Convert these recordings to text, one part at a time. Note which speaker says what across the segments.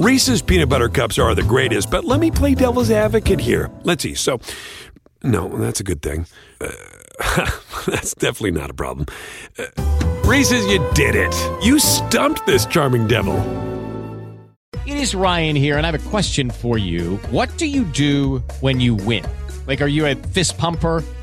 Speaker 1: Reese's peanut butter cups are the greatest, but let me play devil's advocate here. Let's see. So, no, that's a good thing. Uh, that's definitely not a problem. Uh, Reese's, you did it. You stumped this charming devil.
Speaker 2: It is Ryan here, and I have a question for you. What do you do when you win? Like, are you a fist pumper?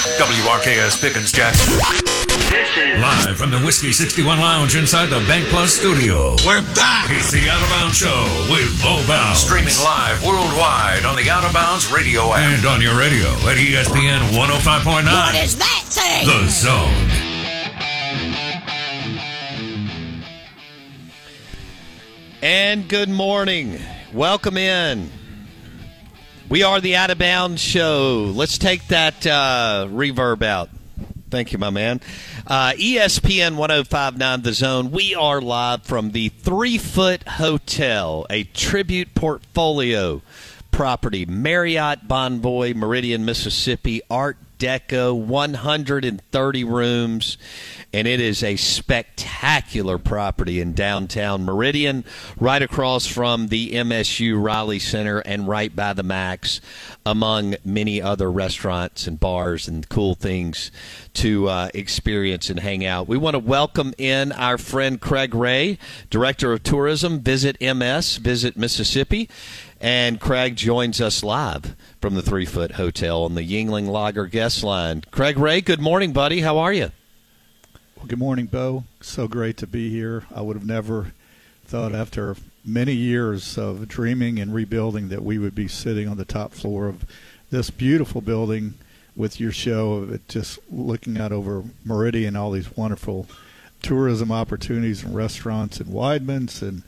Speaker 3: WRKS Pickens Jackson. Live from the Whiskey 61 Lounge inside the Bank Plus studio.
Speaker 4: We're back.
Speaker 3: It's the Out of Bounds Show with Bo Bounds.
Speaker 4: Streaming live worldwide on the Out of Bounds radio app.
Speaker 3: And on your radio at ESPN 105.9.
Speaker 5: What is that thing?
Speaker 3: The Zone.
Speaker 6: And good morning. Welcome in. We are the Out of Bounds Show. Let's take that uh, reverb out. Thank you, my man. Uh, ESPN 1059 The Zone. We are live from the Threefoot Hotel, a tribute portfolio property. Marriott Bonvoy, Meridian, Mississippi. Art Deco, 130 rooms, and it is a spectacular property in downtown Meridian, right across from the MSU Riley Center and right by the Max, among many other restaurants and bars and cool things to uh, experience and hang out. We want to welcome in our friend Craig Ray, Director of Tourism, Visit MS, Visit Mississippi. And Craig joins us live from the Threefoot Hotel on the Yuengling Lager guest line. Craig Ray, good morning, buddy. How are you?
Speaker 7: Well, good morning, Bo. So great to be here. I would have never thought after many years of dreaming and rebuilding that we would be sitting on the top floor of this beautiful building with your show of it just looking out over Meridian, all these wonderful tourism opportunities and restaurants and Weidmann's and and,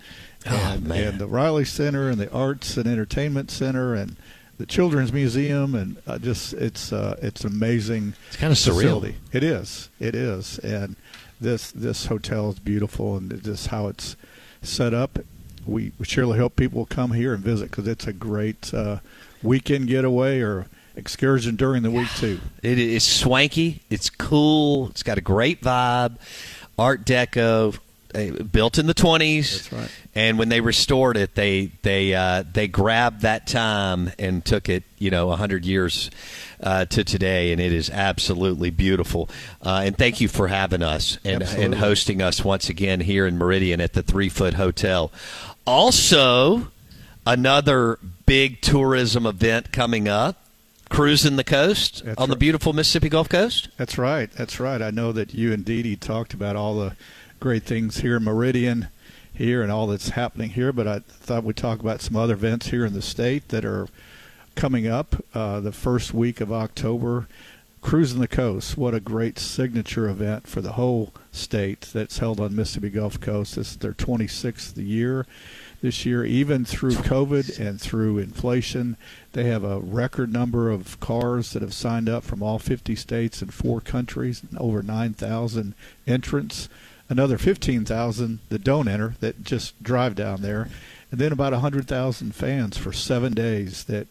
Speaker 6: oh,
Speaker 7: and the Riley Center and the Arts and Entertainment Center and the Children's Museum and uh, just it's uh, it's amazing.
Speaker 6: It's kind of
Speaker 7: facility.
Speaker 6: surreal.
Speaker 7: It is. It is. And this this hotel is beautiful and just how it's set up. We, we surely hope people will come here and visit because it's a great uh, weekend getaway or excursion during the week too.
Speaker 6: It is swanky. It's cool. It's got a great vibe. Art Deco, built in the twenties.
Speaker 7: That's right.
Speaker 6: And when they restored it, they they uh, they grabbed that time and took it, you know, hundred years uh, to today, and it is absolutely beautiful. Uh, and thank you for having us and and hosting us once again here in Meridian at the Threefoot Hotel. Also, another big tourism event coming up. Cruising the coast
Speaker 7: That's
Speaker 6: on the beautiful Mississippi Gulf Coast.
Speaker 7: That's right. That's right. I know that you and Dee Dee talked about all the great things here in Meridian, here, and all that's happening here. But I thought we'd talk about some other events here in the state that are coming up. Uh, the first week of October, Cruising the Coast. What a great signature event for the whole state that's held on Mississippi Gulf Coast. This is their 26th year this year, even through COVID and through inflation. They have a record number of cars that have signed up from all 50 states and four countries, over 9,000 entrants, another 15,000 that don't enter, that just drive down there, and then about 100,000 fans for seven days that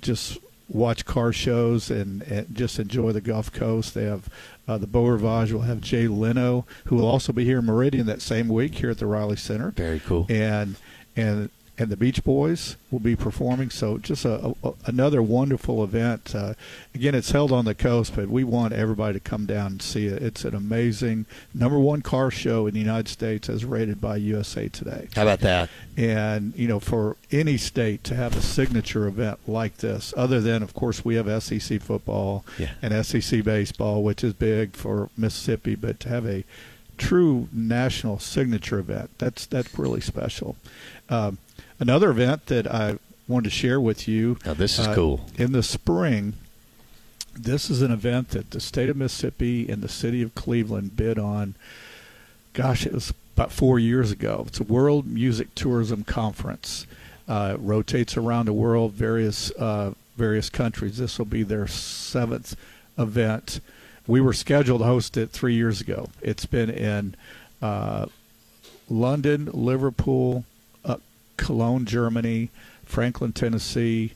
Speaker 7: just watch car shows and, and just enjoy the Gulf Coast. They have uh, the Beau Rivage will have Jay Leno, who will also be here in Meridian that same week here at the Riley Center
Speaker 6: Very cool.
Speaker 7: and and and the Beach Boys will be performing. So just a, a another wonderful event. Uh, again, it's held on the coast, but we want everybody to come down and see it. It's an amazing number one car show in the United States, as rated by USA Today.
Speaker 6: How about that?
Speaker 7: And you know, for any state to have a signature event like this, other than of course we have SEC football
Speaker 6: Yeah.
Speaker 7: and SEC baseball, which is big for Mississippi, but to have a true national signature event, that's that's really special. Um, another event that I wanted to share with you.
Speaker 6: Now, this is
Speaker 7: uh,
Speaker 6: cool.
Speaker 7: In the spring, this is an event that the state of Mississippi and the city of Cleveland bid on. Gosh, it was about four years ago. It's a World Music Tourism Conference. Uh, it rotates around the world, various uh, various countries. This will be their seventh event. We were scheduled to host it three years ago. It's been in uh, London, Liverpool, Cologne, Germany, Franklin, Tennessee,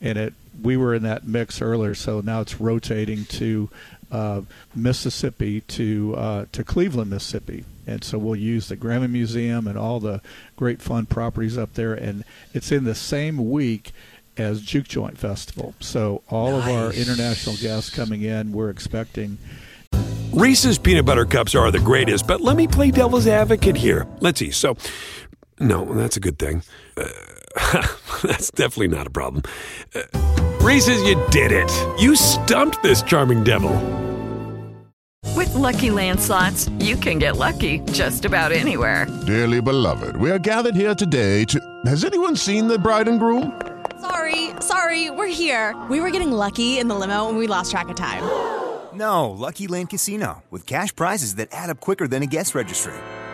Speaker 7: and it. We were in that mix earlier, so now it's rotating to uh, Mississippi to uh, to Cleveland, Mississippi, and so we'll use the Grammy Museum and all the great fun properties up there, and it's in the same week as Juke Joint Festival. So all of our international guests coming in, we're expecting
Speaker 1: Reese's peanut butter cups are the greatest, but let me play devil's advocate here. Let's see. So, no, that's a good thing. Uh, that's definitely not a problem. Uh, Reese's, you did it. You stumped this charming devil.
Speaker 8: With Lucky Land slots, you can get lucky just about anywhere.
Speaker 5: Dearly beloved, we are gathered here today to. Has anyone seen the bride and groom?
Speaker 9: Sorry, sorry, we're here. We were getting lucky in the limo and we lost track of time.
Speaker 10: No, Lucky Land Casino, with cash prizes that add up quicker than a guest registry.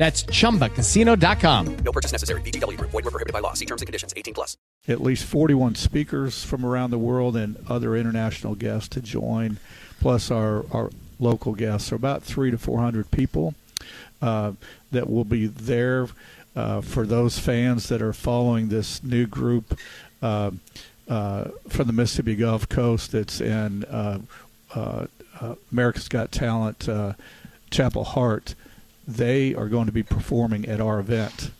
Speaker 2: That's chumbacasino.com.
Speaker 11: No purchase necessary. VGW Group. Void were prohibited by law. See terms and conditions. 18 plus.
Speaker 7: at least 41 speakers from around the world and other international guests to join, plus our, our local guests. So about three to 400 people uh, that will be there uh, for those fans that are following this new group uh, uh, from the Mississippi Gulf Coast that's in uh, uh, uh, America's Got Talent, uh, Chapel Hart. They are going to be performing at our event.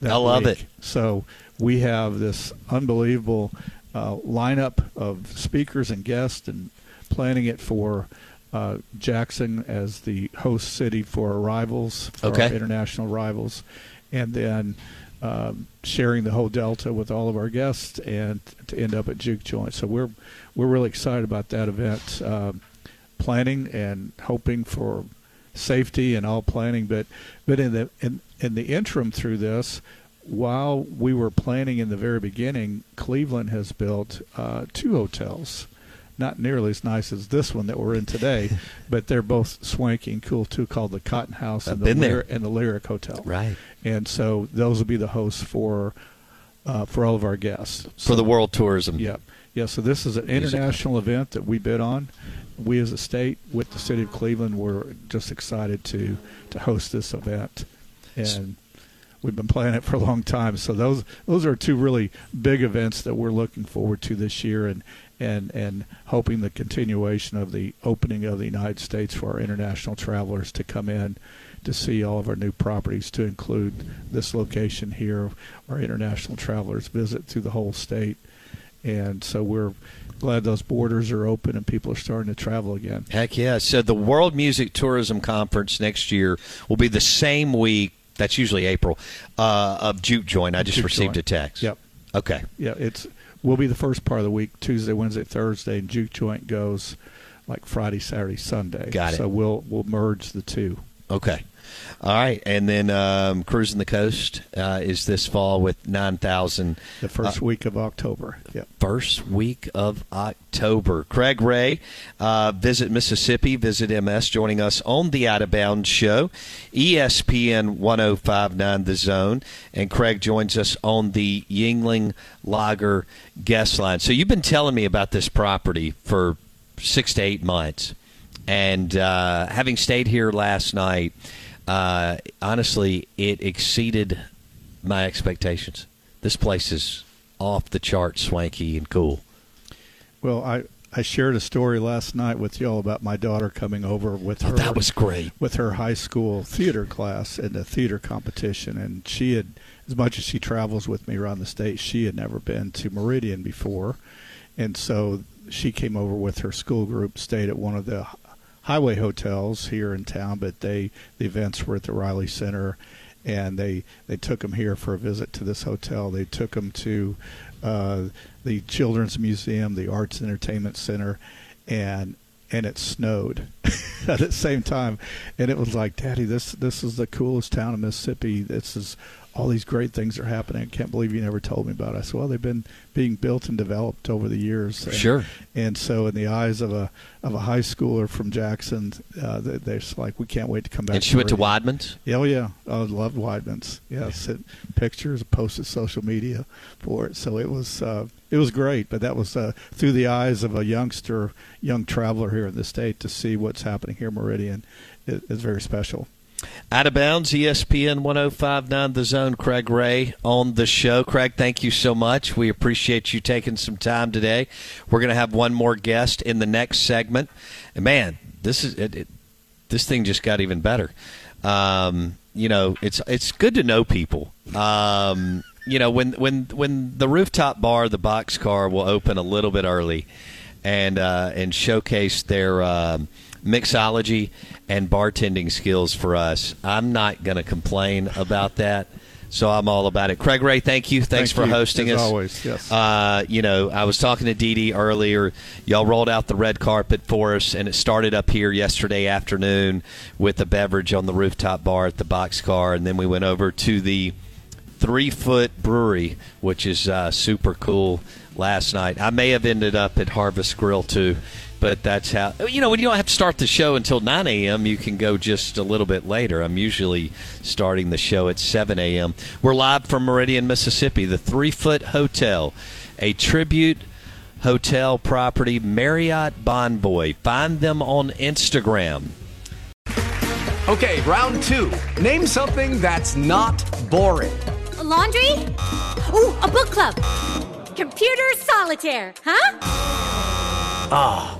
Speaker 7: that
Speaker 6: I love
Speaker 7: week.
Speaker 6: it.
Speaker 7: So we have this unbelievable uh, lineup of speakers and guests, and planning it for uh, Jackson as the host city for our rivals, for
Speaker 6: Okay.
Speaker 7: our international rivals, and then um, sharing the whole Delta with all of our guests, and to end up at Juke Joint. So we're we're really excited about that event. Um, planning and hoping for safety and all planning, but but in the in, in the interim through this, while we were planning in the very beginning, Cleveland has built uh, two hotels. Not nearly as nice as this one that we're in today, but they're both swanky and cool too. Called the Cotton House and the. Lyric, and the Lyric Hotel.
Speaker 6: Right.
Speaker 7: And so those will be the hosts for uh, for all of our guests
Speaker 6: For the world tourism.
Speaker 7: yeah, yeah. So this is an international event that we bid on. We, as a state, with the city of Cleveland, were just excited to to host this event, and we've been planning it for a long time. So those those are two really big events that we're looking forward to this year, and and and hoping the continuation of the opening of the United States for our international travelers to come in to see all of our new properties, to include this location here. Our international travelers visit through the whole state, and so we're glad those borders are open and people are starting to travel again.
Speaker 6: Heck yeah. So the World Music Tourism Conference next year will be the same week, that's usually April, uh, of Juke Joint. I just
Speaker 7: Juke
Speaker 6: received
Speaker 7: Joint.
Speaker 6: a text.
Speaker 7: Yep.
Speaker 6: Okay.
Speaker 7: Yeah, it's will be the first part of the week, Tuesday, Wednesday, Thursday, and Juke Joint goes like Friday, Saturday, Sunday.
Speaker 6: Got it.
Speaker 7: So we'll we'll merge the two.
Speaker 6: Okay. All right, and then um, cruising the coast uh, is this fall with nine thousand.
Speaker 7: The first week of October. Yep.
Speaker 6: First week of October. Craig Ray, uh, visit Mississippi, visit MS, joining us on the Out of Bounds show, ESPN 1059 The Zone. And Craig joins us on the Yuengling Lager guest line. So you've been telling me about this property for six to eight months. And uh, having stayed here last night, uh, honestly, it exceeded my expectations. This place is off the chart swanky and cool.
Speaker 7: Well, I I shared a story last night with y'all about my daughter coming over with her.
Speaker 6: Oh, that was great.
Speaker 7: With her high school theater class in the theater competition, and she had, as much as she travels with me around the state, she had never been to Meridian before, and so she came over with her school group, stayed at one of the highway hotels here in town, but they the events were at the Riley Center, and they they took them here for a visit to this hotel. They took them to uh, the Children's Museum, the Arts Entertainment Center, and and it snowed at the same time, and it was like, Daddy, this this is the coolest town in Mississippi. This is all these great things are happening. I can't believe you never told me about it. I said, well, they've been being built and developed over the years. And,
Speaker 6: Sure.
Speaker 7: And so, in the eyes of a of a high schooler from Jackson, uh, they, they're like, we can't wait to come back.
Speaker 6: And she went to
Speaker 7: Meridian."
Speaker 6: Weidmann's?
Speaker 7: Yeah, oh yeah, I loved Weidmann's. Yes, it, pictures, posted social media for it. So it was uh, it was great. But that was uh, through the eyes of a youngster, young traveler here in the state to see what's happening here, in Meridian, is, is very special.
Speaker 6: Out of bounds, ESPN 1059 The Zone, Craig Ray on the show. Craig, thank you so much. We appreciate you taking some time today. We're going to have one more guest in the next segment. And man, this is it, it, this thing just got even better. Um, you know, it's it's good to know people. Um, you know, when when when the rooftop bar, the box car will open a little bit early and uh, and showcase their um mixology and bartending skills for us. I'm not going to complain about that. So I'm all about it. Craig Ray, thank you. Thanks
Speaker 7: Thank
Speaker 6: for
Speaker 7: you,
Speaker 6: hosting
Speaker 7: as
Speaker 6: us.
Speaker 7: always, yes.
Speaker 6: Uh, you know, I was talking to Dee Dee earlier. Y'all rolled out the red carpet for us, and it started up here yesterday afternoon with a beverage on the rooftop bar at the Boxcar, and then we went over to the Threefoot Brewery, which is uh, super cool. Last night, I may have ended up at Harvest Grill too, but that's how you know when you don't have to start the show until 9 a.m. You can go just a little bit later. I'm usually starting the show at 7 a.m. We're live from Meridian, Mississippi, the Threefoot Hotel, a tribute hotel property, Marriott Bonvoy. Find them on Instagram.
Speaker 12: Okay, round two. Name something that's not boring.
Speaker 13: A laundry? Ooh, a book club. Computer solitaire, huh?
Speaker 12: Ah,